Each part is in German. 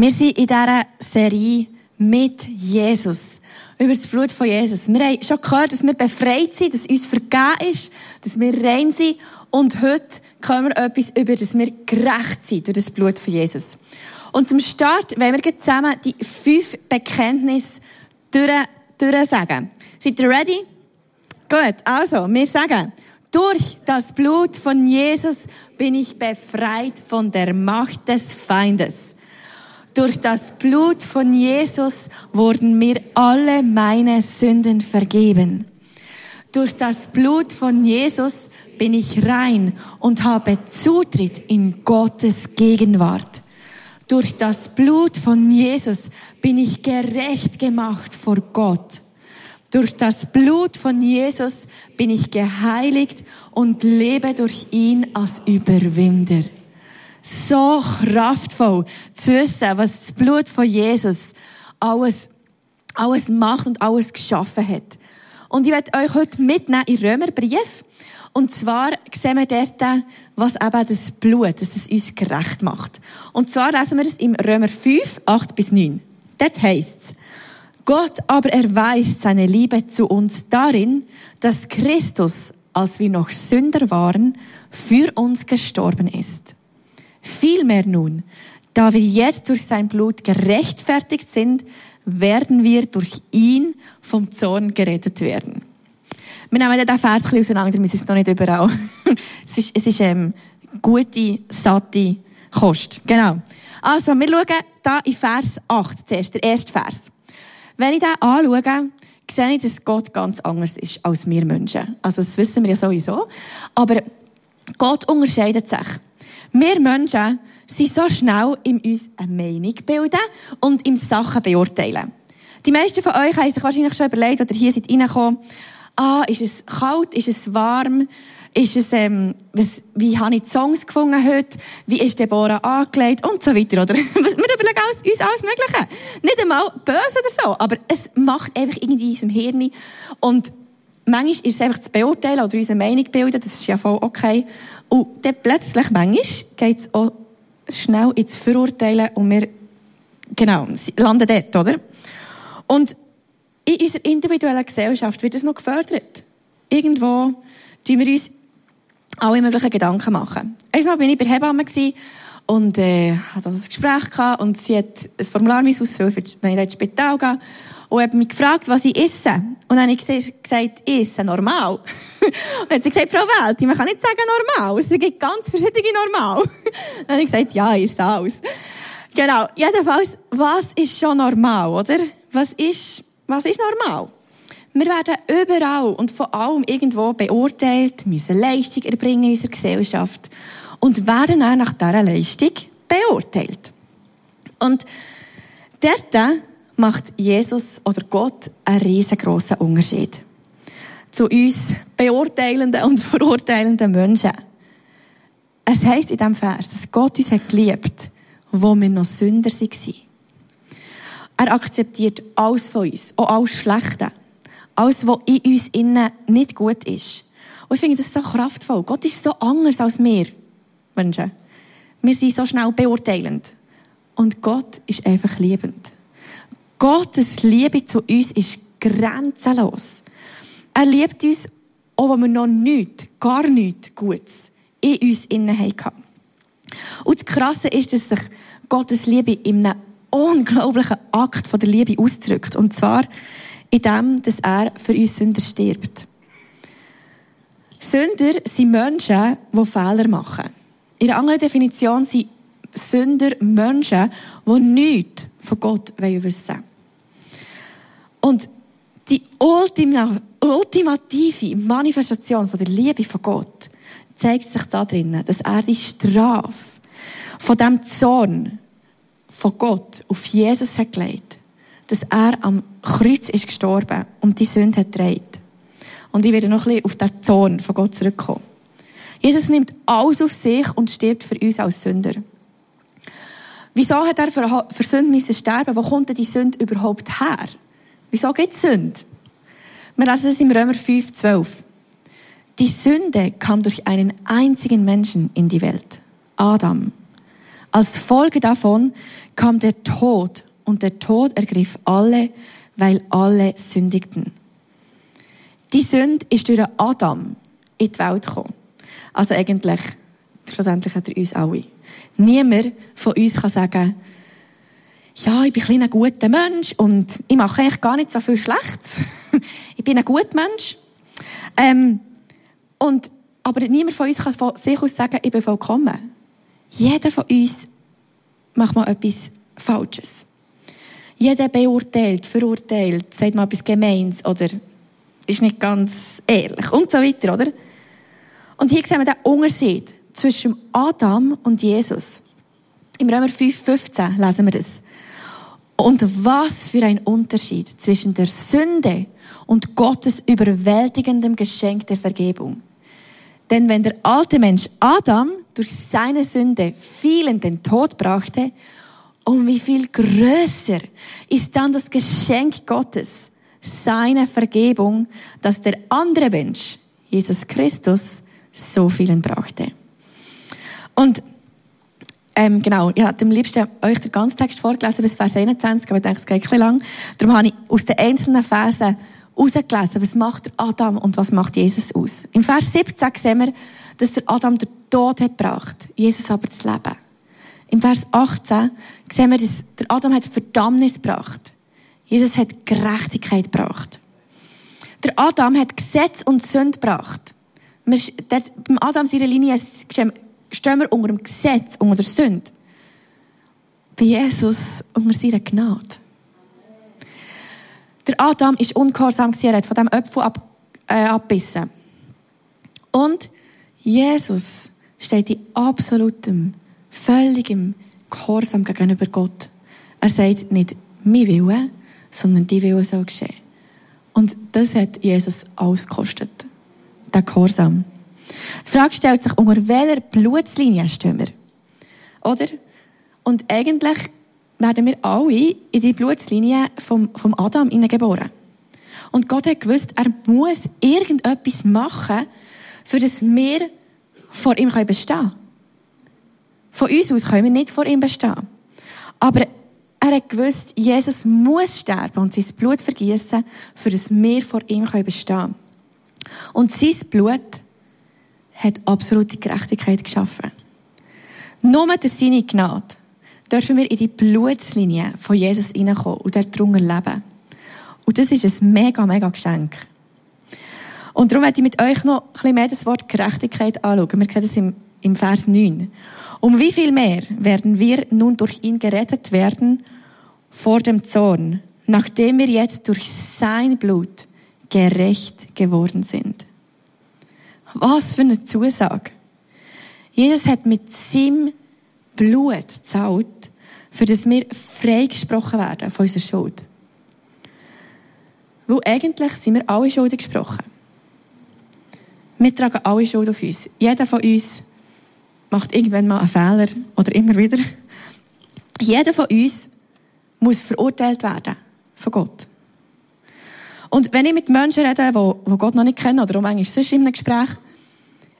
Wir sind in dieser Serie mit Jesus. Über das Blut von Jesus. Wir haben schon gehört, dass wir befreit sind, dass uns vergeben ist, dass wir rein sind. Und heute können wir etwas über, dass wir gerecht sind durch das Blut von Jesus. Und zum Start wollen wir zusammen die fünf Bekenntnisse durch, durch sagen. Seid ihr ready? Gut, also, wir sagen, durch das Blut von Jesus bin ich befreit von der Macht des Feindes. Durch das Blut von Jesus wurden mir alle meine Sünden vergeben. Durch das Blut von Jesus bin ich rein und habe Zutritt in Gottes Gegenwart. Durch das Blut von Jesus bin ich gerecht gemacht vor Gott. Durch das Blut von Jesus bin ich geheiligt und lebe durch ihn als Überwinder. So kraftvoll zu wissen, was das Blut von Jesus alles, alles macht und alles geschaffen hat. Und ich werde euch heute mitnehmen in Römerbrief. Und zwar sehen wir dort, was eben das Blut, dass es uns gerecht macht. Und zwar lesen wir es im Römer 5, 8 bis 9. Dort heisst es, Gott aber erweist seine Liebe zu uns darin, dass Christus, als wir noch Sünder waren, für uns gestorben ist. Vielmehr nun, da wir jetzt durch sein Blut gerechtfertigt sind, werden wir durch ihn vom Zorn gerettet werden. Wir nehmen den Vers ein bisschen auseinander, wir sind noch nicht überall. es ist, es ist ähm, gute, satte Kost. Genau. Also, wir schauen da in Vers 8 zuerst, der erste Vers. Wenn ich den anschaue, sehe ich, dass Gott ganz anders ist als wir Menschen. Also das wissen wir ja sowieso. Aber Gott unterscheidet sich. Wir Menschen sind so schnell in uns eine Meinung bilden und im Sachen beurteilen. Die meisten von euch haben sich wahrscheinlich schon überlegt, oder hier sind reingekommen, ah, ist es kalt, ist es warm, ist es, ähm, was, wie habe ich die Songs gefunden heute? Wie ist Deborah angelegt? Und so weiter, oder? Wir überlegen alles, uns alles Mögliche. Nicht einmal böse oder so, aber es macht einfach irgendwie in unserem Hirn. Und manchmal ist es einfach zu beurteilen oder unsere Meinung bilden, das ist ja voll okay. Und dann plötzlich, manchmal, geht es auch schnell ins Verurteilen und wir, genau, landen dort, oder? Und in unserer individuellen Gesellschaft wird das noch gefördert. Irgendwo tun wir uns alle möglichen Gedanken machen. Einmal bin ich bei Hebamme und äh, hatte ein Gespräch gehabt und sie hat ein Formular ausfüllen, wenn ich ins Spital gehe und hat mich gefragt, was ich esse. Und dann habe ich gesagt, ich esse normal. und dann hat sie gesagt, Frau Welt, man kann nicht sagen normal. Es gibt ganz verschiedene normal. dann habe ich gesagt, ja, ich esse alles. Genau. Jedenfalls, was ist schon normal, oder? Was ist, was ist normal? Wir werden überall und von allem irgendwo beurteilt, müssen Leistung erbringen in unserer Gesellschaft und werden auch nach dieser Leistung beurteilt. Und dort macht Jesus oder Gott einen riesengroßen Unterschied zu uns beurteilenden und verurteilenden Menschen. Es heißt in diesem Vers, dass Gott uns hat geliebt, wo wir noch Sünder waren. Er akzeptiert alles von uns, auch alles Schlechte alles, was in uns innen nicht gut ist. Und ich finde das so kraftvoll. Gott ist so anders als wir Menschen. Wir sind so schnell beurteilend. Und Gott ist einfach liebend. Gottes Liebe zu uns ist grenzenlos. Er liebt uns, auch wenn wir noch nichts, gar nichts Gutes in uns innen haben. Und das Krasse ist, dass sich Gottes Liebe in einem unglaublichen Akt von der Liebe ausdrückt. Und zwar in dem, dass er für uns Sünder stirbt. Sünder sind Menschen, die Fehler machen. In einer anderen Definition sind Sünder Menschen, die nichts von Gott wissen wollen. Und die ultimative Manifestation von der Liebe von Gott zeigt sich darin, dass er die Strafe von dem Zorn von Gott auf Jesus hat gelegt dass er am Kreuz ist gestorben und die Sünde hat gedreht. Und ich werde noch ein bisschen auf den Zorn von Gott zurückkommen. Jesus nimmt alles auf sich und stirbt für uns als Sünder. Wieso hat er für, für Sünde müssen sterben? Wo kommt denn die Sünde überhaupt her? Wieso gibt es Sünde? Wir lesen es im Römer 5, 12. Die Sünde kam durch einen einzigen Menschen in die Welt. Adam. Als Folge davon kam der Tod und der Tod ergriff alle, weil alle sündigten. Die Sünde ist durch Adam in die Welt gekommen. Also eigentlich, schlussendlich hat er uns alle. Niemand von uns kann sagen, ja, ich bin ein guter Mensch und ich mache eigentlich gar nicht so viel Schlechtes. ich bin ein guter Mensch. Ähm, und, aber niemand von uns kann von sich aus sagen, ich bin vollkommen. Jeder von uns macht mal etwas Falsches. Jeder beurteilt, verurteilt, sagt mal etwas Gemeins oder ist nicht ganz ehrlich und so weiter, oder? Und hier sehen wir den Unterschied zwischen Adam und Jesus. Im Römer 5, 15 lesen wir das. Und was für ein Unterschied zwischen der Sünde und Gottes überwältigendem Geschenk der Vergebung. Denn wenn der alte Mensch Adam durch seine Sünde vielen den Tod brachte, um wie viel größer ist dann das Geschenk Gottes, seine Vergebung, dass der andere Mensch, Jesus Christus, so vielen brachte. Und ähm, genau, ich hatte am liebsten euch den ganzen Text vorgelesen bis Vers 21, aber ich denke, es geht ein lang. Darum habe ich aus den einzelnen Versen herausgelesen, was macht Adam und was macht Jesus aus. Im Vers 17 sehen wir, dass der Adam den Tod hat gebracht, Jesus aber das Leben. Im Vers 18 sehen wir, dass der Adam hat Verdammnis gebracht. Jesus hat Gerechtigkeit gebracht. Der Adam hat Gesetz und Sünde gebracht. Wir, beim Adam seiner Linie stehen wir unter dem Gesetz, unter der Sünde. Bei Jesus unter seiner Gnade. Der Adam ist ungehorsam er hat von diesem Apfel ab, äh, abbissen. Und Jesus steht in absolutem, völligem Gehorsam gegenüber Gott. Er sagt nicht, mein Wille, sondern die Wille soll geschehen. Und das hat Jesus alles gekostet. Der Gehorsam. Die Frage stellt sich, unter welcher Blutslinie stehen wir? Oder? Und eigentlich werden wir alle in die Blutslinie vom, vom Adam geboren. Und Gott hat gewusst, er muss irgendetwas machen, für das wir vor ihm bestehen können. Von uns aus können wir nicht vor ihm bestehen. Aber er hat gewusst, Jesus muss sterben und sein Blut vergießen, für das wir vor ihm bestehen können. Und sein Blut hat absolute Gerechtigkeit geschaffen. Nur durch seine Gnade dürfen wir in die Blutslinie von Jesus hineinkommen und dort drunter leben. Und das ist ein mega, mega Geschenk. Und darum werde ich mit euch noch ein bisschen mehr das Wort Gerechtigkeit anschauen. Wir sehen das im, im Vers 9. Um wie viel mehr werden wir nun durch ihn gerettet werden vor dem Zorn, nachdem wir jetzt durch sein Blut gerecht geworden sind. Was für eine Zusage. Jesus hat mit seinem Blut gezahlt, für das wir freigesprochen werden von unserer Schuld. Weil eigentlich sind wir alle schuldig gesprochen. Wir tragen alle Schuld auf uns. Jeder von uns macht irgendwann mal einen Fehler oder immer wieder. Jeder von uns muss verurteilt werden von Gott. Und wenn ich mit Menschen rede, die, Gott noch nicht kennen oder auch manchmal sonst in einem Gespräch,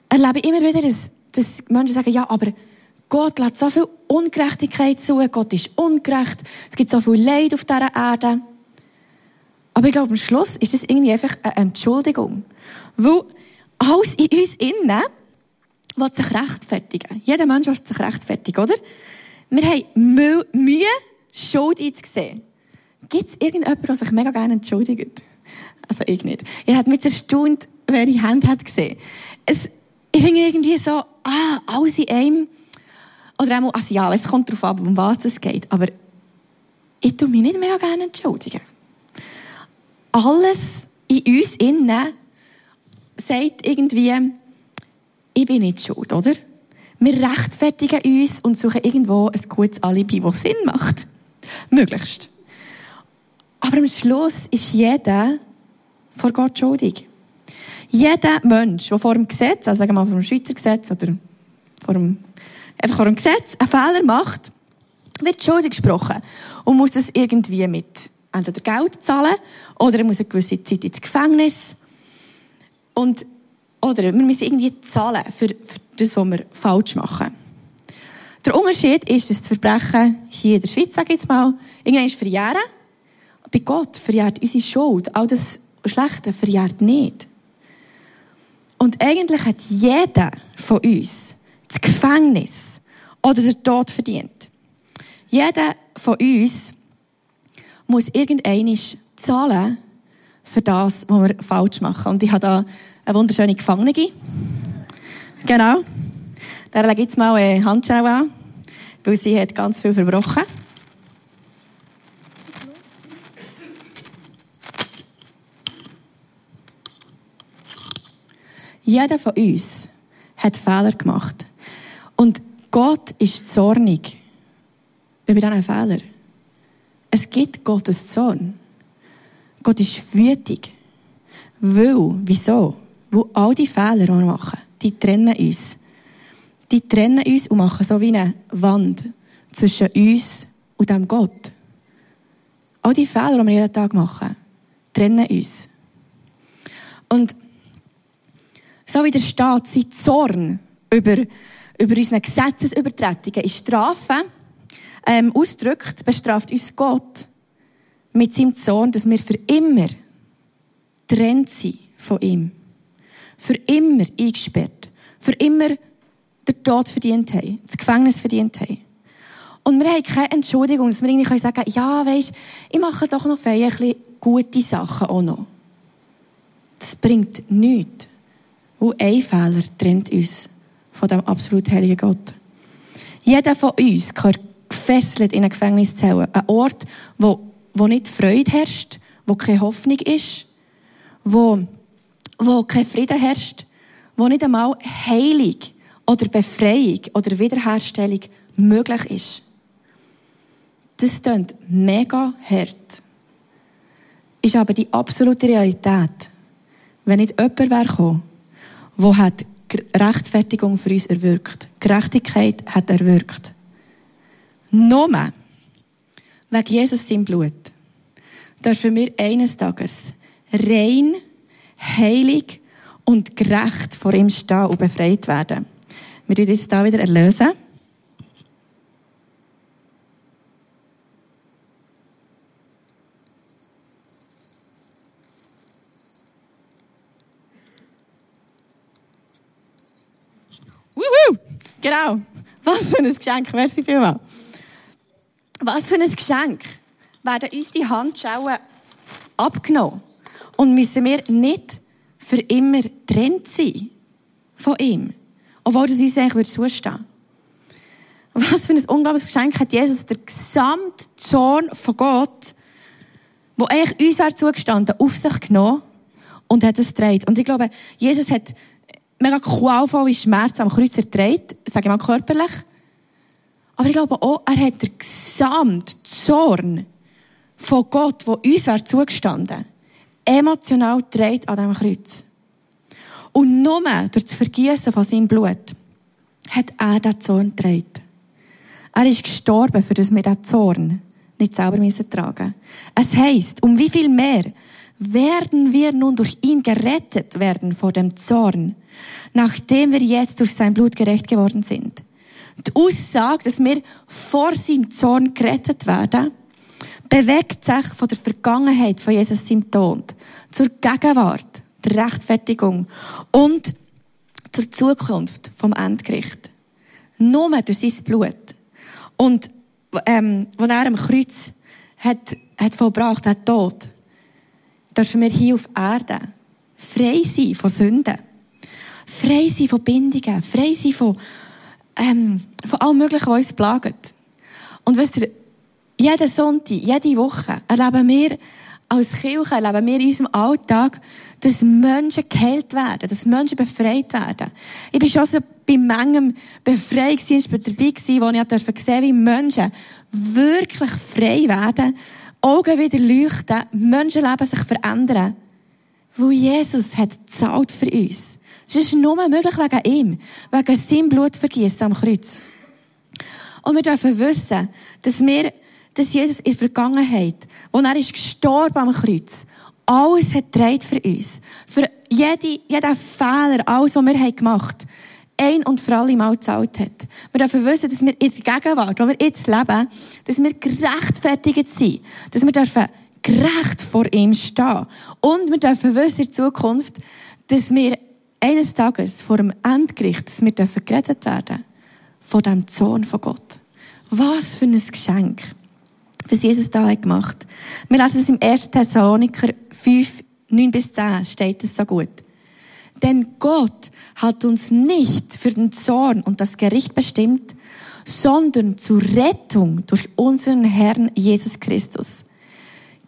erlebe immer wieder, dass, dass Menschen sagen, ja, aber Gott lässt so viel Ungerechtigkeit zu, Gott ist ungerecht, es gibt so viel Leid auf dieser Erde. Aber ich glaube, am Schluss ist das irgendwie einfach eine Entschuldigung. Weil alles in uns innen will sich rechtfertigen. Jeder Mensch will sich rechtfertigen, oder? Wir haben Mühe, Schuld einzusehen. Gibt es irgendjemanden, der sich mega gerne entschuldigt? Also ich nicht. Ihr habt mich erstaunt, wer die Hände hat gesehen. Es, ich finde irgendwie so, ah, alles in einem. Oder auch, also ja, es kommt darauf ab, um was es geht. Aber ich tue mich nicht mehr gerne entschuldigen. Alles in uns innen sagt irgendwie, ich bin nicht schuld, oder? Wir rechtfertigen uns und suchen irgendwo ein gutes Alibi, das Sinn macht. Möglichst. Aber am Schluss ist jeder vor Gott schuldig. Jeder Mensch, der vor dem Gesetz, also sagen wir mal vor dem Schweizer Gesetz oder vor dem, einfach vor dem Gesetz einen Fehler macht, wird schuldig gesprochen und muss das irgendwie mit entweder Geld zahlen oder er muss eine gewisse Zeit ins Gefängnis. Und, oder wir müssen irgendwie zahlen für, für das, was wir falsch machen. Der Unterschied ist, dass das Verbrechen hier in der Schweiz, sage ich jetzt mal, irgendwann ist verjähren. Bei Gott verjährt unsere Schuld. All das Schlechte verjährt nicht. Und eigentlich hat jeder von uns das Gefängnis oder den Tod verdient. Jeder von uns muss irgendein zahlen für das, was wir falsch machen. Und ich habe da eine wunderschöne Gefangene. Genau. Der lege jetzt mal eine Handschau an, weil sie hat ganz viel verbrochen. Jeder von uns hat Fehler gemacht. Und Gott ist zornig über diesen Fehler. Es gibt Gottes Zorn. Gott ist wütig. Weil, wieso? Weil all die Fehler, die wir machen, die trennen uns. Die trennen uns und machen so wie eine Wand zwischen uns und dem Gott. All die Fehler, die wir jeden Tag machen, trennen uns. Und so wie der Staat sein Zorn über, über unsere Gesetzesübertretungen in Strafe ähm, ausdrückt, bestraft uns Gott mit seinem Zorn, dass wir für immer trennt sind von ihm. Für immer eingesperrt. Für immer den Tod verdient haben. Das Gefängnis verdient haben. Und wir haben keine Entschuldigung, dass wir irgendwie sagen können, ja, weisst, ich mache doch noch ein gute Sachen auch noch. Das bringt nichts. Weil ein Fehler trennt uns von dem absolut heiligen Gott. Jeder von uns gehört gefesselt in eine Gefängniszelle. Ein Ort, wo, wo nicht Freude herrscht, wo keine Hoffnung ist, wo, wo kein Frieden herrscht, wo nicht einmal Heilung oder Befreiung oder Wiederherstellung möglich ist. Das klingt mega hart. Ist aber die absolute Realität. Wenn nicht jemand wäre gekommen, der hat Rechtfertigung für uns erwirkt. Gerechtigkeit hat erwirkt. Nur wegen Jesus sein Blut dürfen wir eines Tages rein, heilig und gerecht vor ihm stehen und befreit werden. Wir werden jetzt da wieder erlösen. Genau. Was für ein Geschenk. Merci vielmals. Was für ein Geschenk. Werden uns die Handschauen abgenommen. Und müssen wir nicht für immer getrennt sein von ihm. Obwohl das uns eigentlich zustehen Was für ein unglaubliches Geschenk hat Jesus, der gesamte Zorn von Gott, wo eigentlich uns zugestanden, auf sich genommen und hat es gedreht. Und ich glaube, Jesus hat mega qualvolle Schmerzen am Kreuz erträgt, sage ich mal körperlich. Aber ich glaube auch, er hat den gesamten Zorn von Gott, wo uns wäre zugestanden, emotional dreht an diesem Kreuz. Und nur durch das Vergießen von seinem Blut hat er den Zorn getragen. Er ist gestorben, für das wir diesen Zorn nicht selber müssen tragen Es heisst, um wie viel mehr werden wir nun durch ihn gerettet werden vor dem Zorn, nachdem wir jetzt durch sein Blut gerecht geworden sind. Die Aussage, dass wir vor seinem Zorn gerettet werden, bewegt sich von der Vergangenheit von Jesus seinem Tod zur Gegenwart, der Rechtfertigung und zur Zukunft vom Endgericht. Nur durch sein Blut. Und ähm, als er am Kreuz hat, hat vollbracht hat, Tod, dürfen wir hier auf Erde frei sein von Sünden, frei sein von Bindungen, frei sein von, ähm, von allem Möglichen, was uns plagt. Und wisst ihr, jeden Sonntag, jede Woche erleben wir als Kirche, erleben wir in unserem Alltag, dass Menschen geheilt werden, dass Menschen befreit werden. Ich bin schon so bei manchem Befreiungsdienst dabei gewesen, wo ich durfte sehen, wie Menschen wirklich frei werden, Augen wieder leuchten, Menschenleben sich verändern. Weil Jesus hat zahlt für uns. Es ist nur möglich wegen ihm, wegen seinem Blutvergießen am Kreuz. Und wir dürfen wissen, dass wir dass Jesus in der Vergangenheit, wo er ist gestorben am Kreuz, alles hat für uns. Für jede, jeden Fehler, alles, was wir gemacht haben, ein und für alle Mal gezahlt hat. Wir dürfen wissen, dass wir in der Gegenwart, wo wir jetzt leben, dass wir gerechtfertigt sind. Dass wir dürfen gerecht vor ihm stehen. Und wir dürfen wissen in Zukunft, dass wir eines Tages vor dem Endgericht, dass wir dürfen gerettet werden von dem Zorn von Gott. Was für ein Geschenk, was Jesus da hat gemacht. Wir lesen es im 1. Thessaloniker 5, 9 bis 10, steht es so gut. Denn Gott hat uns nicht für den Zorn und das Gericht bestimmt, sondern zur Rettung durch unseren Herrn Jesus Christus.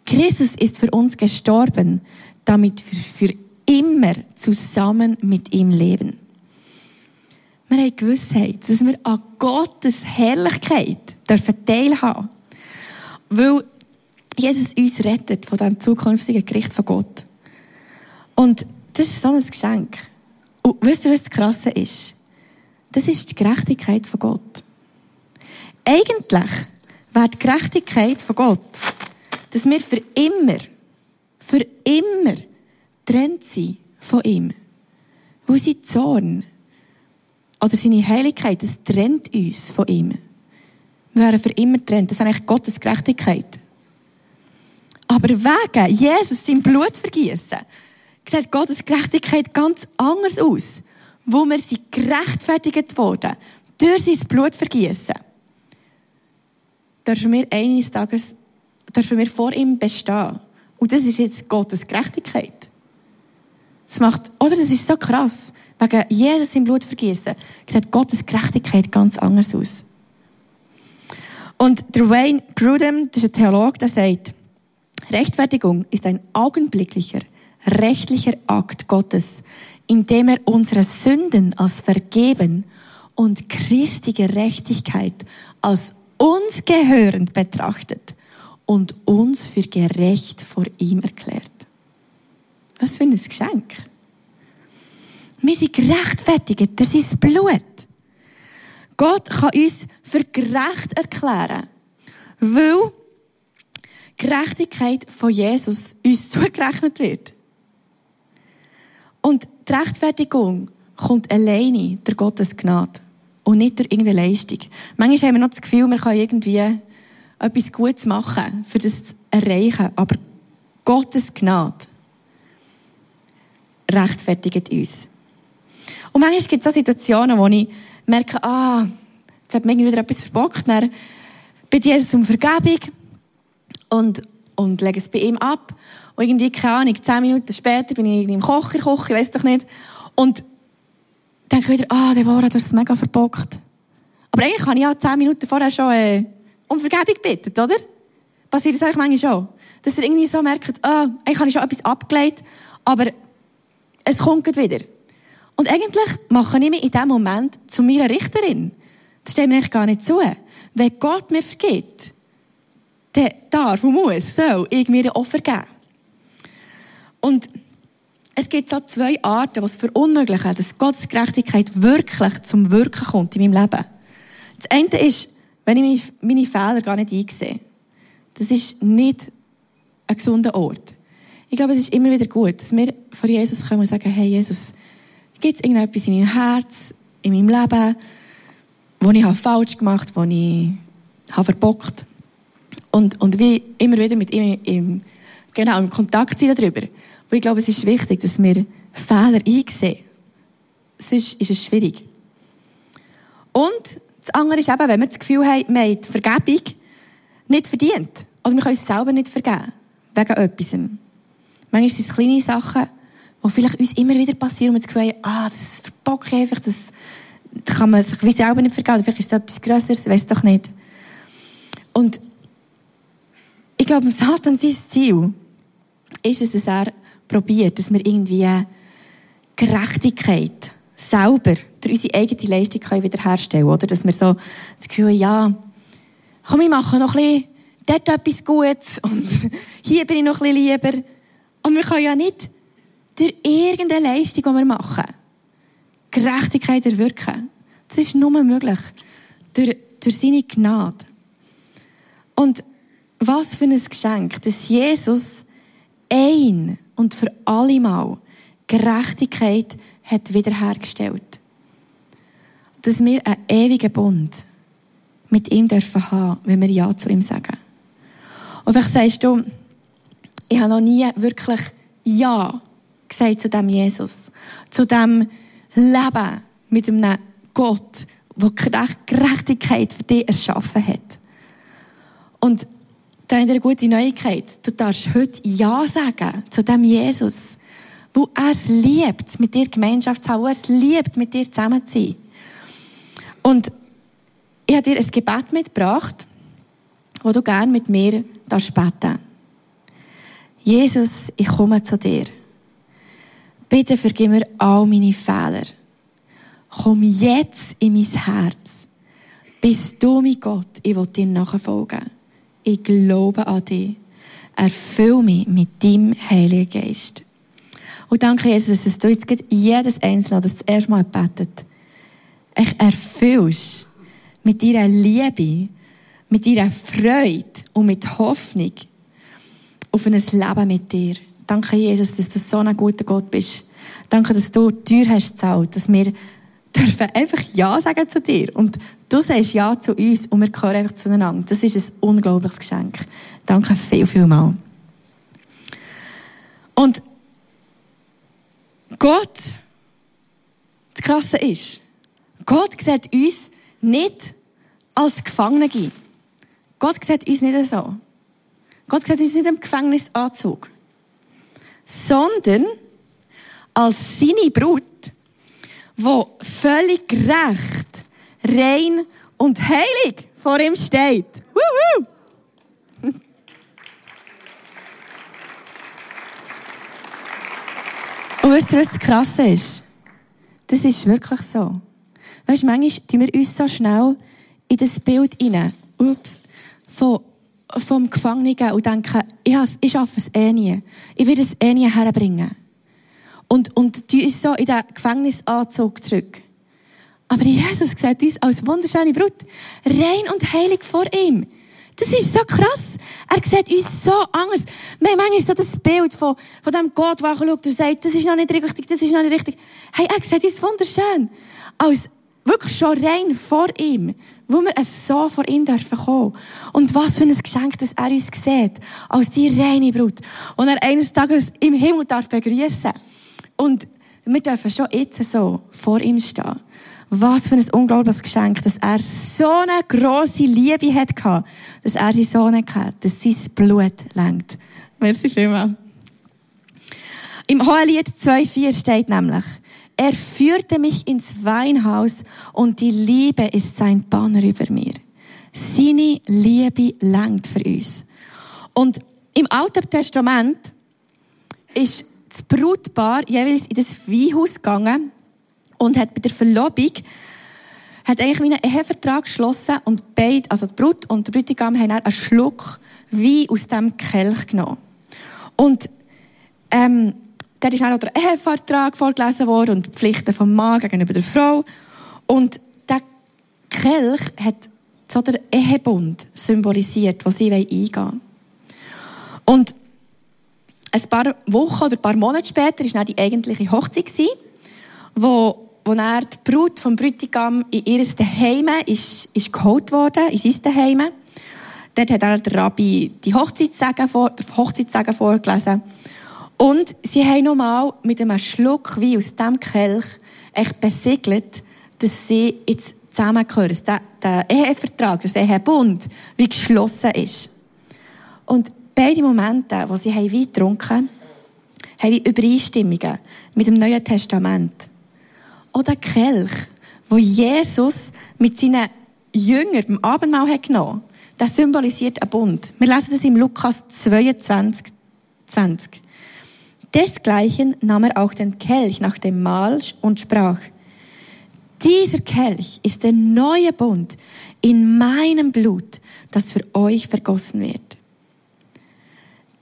Christus ist für uns gestorben, damit wir für immer zusammen mit ihm leben. Wir haben Gewissheit, dass wir an Gottes Herrlichkeit dürfen teilhaben Weil Jesus uns rettet von dem zukünftigen Gericht von Gott. Und das ist so ein Geschenk. Und wisst ihr, was das Krasse ist? Das ist die Gerechtigkeit von Gott. Eigentlich wäre die Gerechtigkeit von Gott, dass wir für immer, für immer trennt sind von ihm. Weil sein Zorn oder seine Heiligkeit, das trennt uns von ihm. Wir wären für immer trennt. Das ist eigentlich Gottes Gerechtigkeit. Aber wegen Jesus sein Blut vergießen, sieht Gottes Gerechtigkeit ganz anders aus. Wo wir sie gerechtfertigt wurden, durch sein Blut vergießen, dürfen wir eines Tages, dürfen wir vor ihm bestehen. Und das ist jetzt Gottes Gerechtigkeit. Das macht, oder das ist so krass. Wegen Jesus im Blut vergießen, sieht Gottes Gerechtigkeit ganz anders aus. Und der Wayne Grudem, das ist ein Theologe, der sagt, Rechtfertigung ist ein augenblicklicher, rechtlicher Akt Gottes, in dem er unsere Sünden als vergeben und Christi Gerechtigkeit als uns gehörend betrachtet und uns für gerecht vor ihm erklärt. Was für ein Geschenk. Wir sind gerechtfertigt durch sein Blut. Gott kann uns für gerecht erklären, weil Gerechtigkeit von Jesus uns zugerechnet wird. Und die Rechtfertigung kommt alleine durch Gottes Gnade und nicht durch irgendeine Leistung. Manchmal haben wir noch das Gefühl, wir können irgendwie etwas Gutes machen, für das zu erreichen. Aber Gottes Gnade rechtfertigt uns. Und manchmal gibt es auch Situationen, wo ich merke, ah, jetzt hat mir irgendwie wieder etwas verbockt. Dann bitte Jesus um Vergebung und, und lege es bei ihm ab. Und irgendwie, keine Ahnung, zehn Minuten später bin ich irgendwie im Kocher, Koch, ich weiß doch nicht. Und denke wieder, ah, Deborah, du hast es mega verbockt. Aber eigentlich kann ich ja zehn Minuten vorher schon äh, um Vergebung bitten, oder? Passiert das eigentlich manchmal schon? Dass ihr irgendwie so merkt, ah, eigentlich habe ich schon etwas abgelegt, aber es kommt wieder. Und eigentlich mache ich mich in diesem Moment zu meiner Richterin. Das steht mir eigentlich gar nicht zu. Wenn Gott mir vergibt, der darf und muss, soll ich mir ein Opfer geben. Und es gibt so zwei Arten, was verunmöglichen, dass Gottes Gerechtigkeit wirklich zum Wirken kommt in meinem Leben. Das eine ist, wenn ich meine Fehler gar nicht einsehe. Das ist nicht ein gesunder Ort. Ich glaube, es ist immer wieder gut, dass wir vor Jesus kommen und sagen, hey Jesus, gibt es irgendetwas in meinem Herz, in meinem Leben, wo ich falsch gemacht habe, wo ich habe verbockt und, und wie immer wieder mit ihm im, genau, im Kontakt sein darüber. Weil ich glaube, es ist wichtig, dass wir Fehler einsehen. Sonst ist es schwierig. Und das andere ist eben, wenn wir das Gefühl haben, wir haben die Vergebung nicht verdient. Also wir können uns selber nicht vergeben. Wegen etwas. Manchmal sind es kleine Sachen, die vielleicht uns immer wieder passieren und wir das Gefühl haben, ah, das verbocke ich einfach, das kann man sich wie selber nicht vergeben. Vielleicht ist es etwas Größeres, weiß doch nicht. Und ich glaube, Satan, sein Ziel ist es, dass er probiert, dass wir irgendwie Gerechtigkeit selber durch unsere eigene Leistung wiederherstellen können. Oder? Dass wir so das Gefühl haben, ja, komm, ich mache noch ein bisschen dort etwas Gutes und hier bin ich noch ein bisschen lieber. Und wir können ja nicht durch irgendeine Leistung, die wir machen, Gerechtigkeit erwirken. Das ist nur möglich durch, durch seine Gnade. Und was für ein Geschenk, dass Jesus ein und für alle Mal Gerechtigkeit hat wiederhergestellt. dass wir einen ewigen Bund mit ihm dürfen haben, wenn wir Ja zu ihm sagen. Und vielleicht sagst du, ich habe noch nie wirklich Ja gesagt zu dem Jesus, zu dem Leben mit einem Gott, der Gerechtigkeit für dich erschaffen hat. Und da habe ich eine gute Neuigkeit. Du darfst heute Ja sagen zu dem Jesus, wo er es liebt, mit dir Gemeinschaft zu haben, er es liebt, mit dir zusammen zu sein. Und ich habe dir ein Gebet mitgebracht, wo du gerne mit mir darfst beten. Jesus, ich komme zu dir. Bitte vergib mir all meine Fehler. Komm jetzt in mein Herz. Bist du mein Gott, ich will dir nachfolgen. Ich glaube an dich. Erfüll mich mit deinem Heiligen Geist. Und danke, Jesus, dass du jetzt jedes Einzelne, das das erste Mal betet, echt erfüllst mit deiner Liebe, mit deiner Freude und mit Hoffnung auf ein Leben mit dir. Danke, Jesus, dass du so ein guter Gott bist. Danke, dass du die Tür hast gezahlt, dass wir dürfen einfach Ja sagen zu dir. Und du sagst Ja zu uns und wir gehören einfach zueinander. Das ist ein unglaubliches Geschenk. Danke viel, viel mal. Und Gott, das Krasse ist, Gott sieht uns nicht als Gefangene. Gott sieht uns nicht so. Gott sieht uns nicht im Gefängnisanzug, sondern als seine Brut, die völlig gerecht, rein und heilig vor ihm steht. Wuhu! Und wisst ihr, was das Krasse ist? Das ist wirklich so. Weißt du, manchmal tun wir uns so schnell in das Bild hinein, ups, von, vom Gefangenen und denken, ich, ich schaffe es eh nie. Ich will es eh nie herbringen. Und, und tun uns so in den Gefängnisanzug zurück. Aber Jesus sieht uns als wunderschöne Brut, rein und heilig vor ihm. Das ist so krass. Er sieht uns so anders. Wir haben manchmal so das Bild von, von dem Gott, der schaut und sagt, das ist noch nicht richtig, das ist noch nicht richtig. Hey, er sieht uns wunderschön. Als wirklich schon rein vor ihm, wo wir so vor ihm dürfen kommen. Und was für ein Geschenk, dass er uns sieht, als die reine Brut. Und er eines Tages im Himmel darf begrüßen. Und wir dürfen schon jetzt so vor ihm stehen. Was für ein unglaubliches Geschenk, dass er so eine grosse Liebe hatte, dass er seinen Sohn hatte, dass sein Blut lenkt. Merci vielmals. Im Hohelied 2,4 steht nämlich, er führte mich ins Weinhaus und die Liebe ist sein Banner über mir. Seine Liebe lenkt für uns. Und im Alten Testament ist das Brutpaar jeweils in das Weinhaus gegangen und hat bei der Verlobung hat eigentlich einen Ehevertrag geschlossen und beide, also die Brut und der Bräutigam haben einen Schluck Wein aus dem Kelch genommen. Und ähm, da ist auch der Ehevertrag vorgelesen worden und die Pflichten vom Mann gegenüber der Frau. Und der Kelch hat so den Ehebund symbolisiert, den sie eingehen wollen. Und ein paar Wochen oder ein paar Monate später war dann die eigentliche Hochzeit, wo, wo er die Brut vom Bräutigam in ihr Heim ist, ist geholt worden, in sein Heim. Dort hat er der Rabbi die Hochzeitssegen, vor, Hochzeitssegen vorgelesen. Und sie haben nochmal mit einem Schluck Wein aus diesem Kelch echt besiegelt, dass sie jetzt zusammengehören, dass der, der Ehevertrag, dass der Ehebund wie geschlossen ist. Und beide Momente, wo sie Wein getrunken haben, haben Übereinstimmungen mit dem Neuen Testament. Oder Kelch, wo Jesus mit seinen Jüngern beim Abendmahl hat genommen das symbolisiert einen Bund. Wir lesen das im Lukas 22, 20. Desgleichen nahm er auch den Kelch nach dem Mahl und sprach, dieser Kelch ist der neue Bund in meinem Blut, das für euch vergossen wird.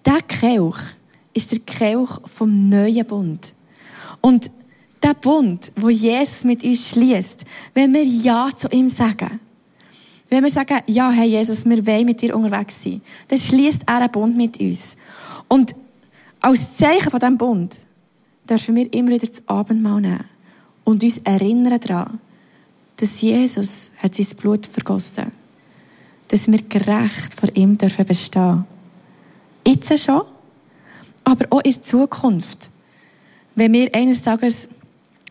Der Kelch ist der Kelch vom neuen Bund. Und der Bund, wo Jesus mit uns schließt, wenn wir Ja zu ihm sagen, wenn wir sagen, ja, hey Jesus, wir wollen mit dir unterwegs sein, dann schließt er einen Bund mit uns. Und als Zeichen von diesem Bund dürfen wir immer wieder das Abendmahl nehmen und uns erinnern daran, dass Jesus hat sein Blut vergossen dass wir gerecht vor ihm dürfen bestehen. Jetzt schon, aber auch in Zukunft. Wenn wir eines Tages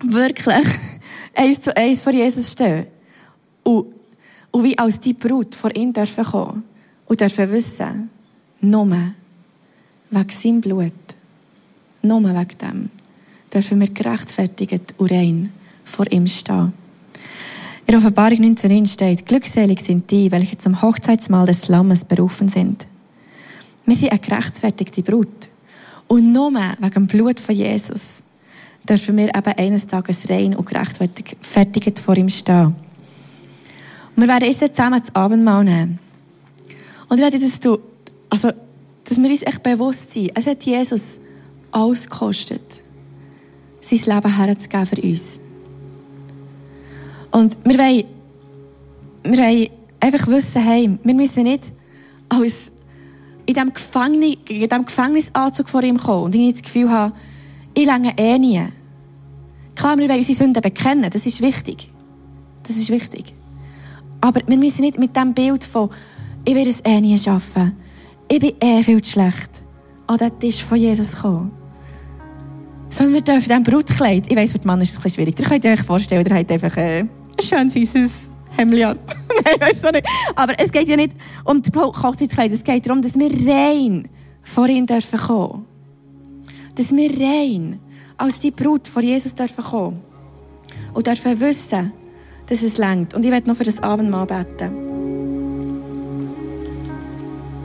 wirklich eins zu eins vor Jesus stehen und, und wie als die Brut vor ihm dürfen kommen und dürfen wissen, nur wegen seinem Blut, nur wegen dem, dürfen wir gerechtfertigt und rein vor ihm stehen. In Offenbarung 19 steht, glückselig sind die, welche zum Hochzeitsmahl des Lammes berufen sind. Wir sind eine gerechtfertigte Brut. Und nur wegen dem Blut von Jesus dürfen wir eben eines Tages rein und gerechtfertigt vor ihm stehen. Und wir werden jetzt zusammen das Abendmahl nehmen. Und ich werde, dass du, also, dass wir uns echt bewusst sind, es hat Jesus alles gekostet, sein Leben herzugeben für uns. Und wir wollen, wir wollen einfach wissen, hey, wir müssen nicht als in diesem, Gefängnis, in diesem Gefängnisanzug vor ihm kommen und ich das Gefühl haben, ich länge eh nie. Klar, wir wollen unsere Sünden bekennen, das ist wichtig. Das ist wichtig. Aber wir müssen nicht mit dem Bild von, ich werde es eh nie schaffen, ich bin eh viel zu schlecht, an den Tisch von Jesus kommen. Sondern wir dürfen diesem Brutkleid, ich weiss, für den Mann ist es ein bisschen schwierig, ihr könnt euch vorstellen, ihr habt einfach... Äh, ein schön süßes Hemd an. Nein, weißt du nicht. Aber es geht ja nicht um die Hochzeitskleider. Es geht darum, dass wir rein vor ihn dürfen kommen. Dass wir rein als die Brut vor Jesus dürfen kommen. Und dürfen wissen, dass es längt. Und ich werde noch für das Abendmahl beten.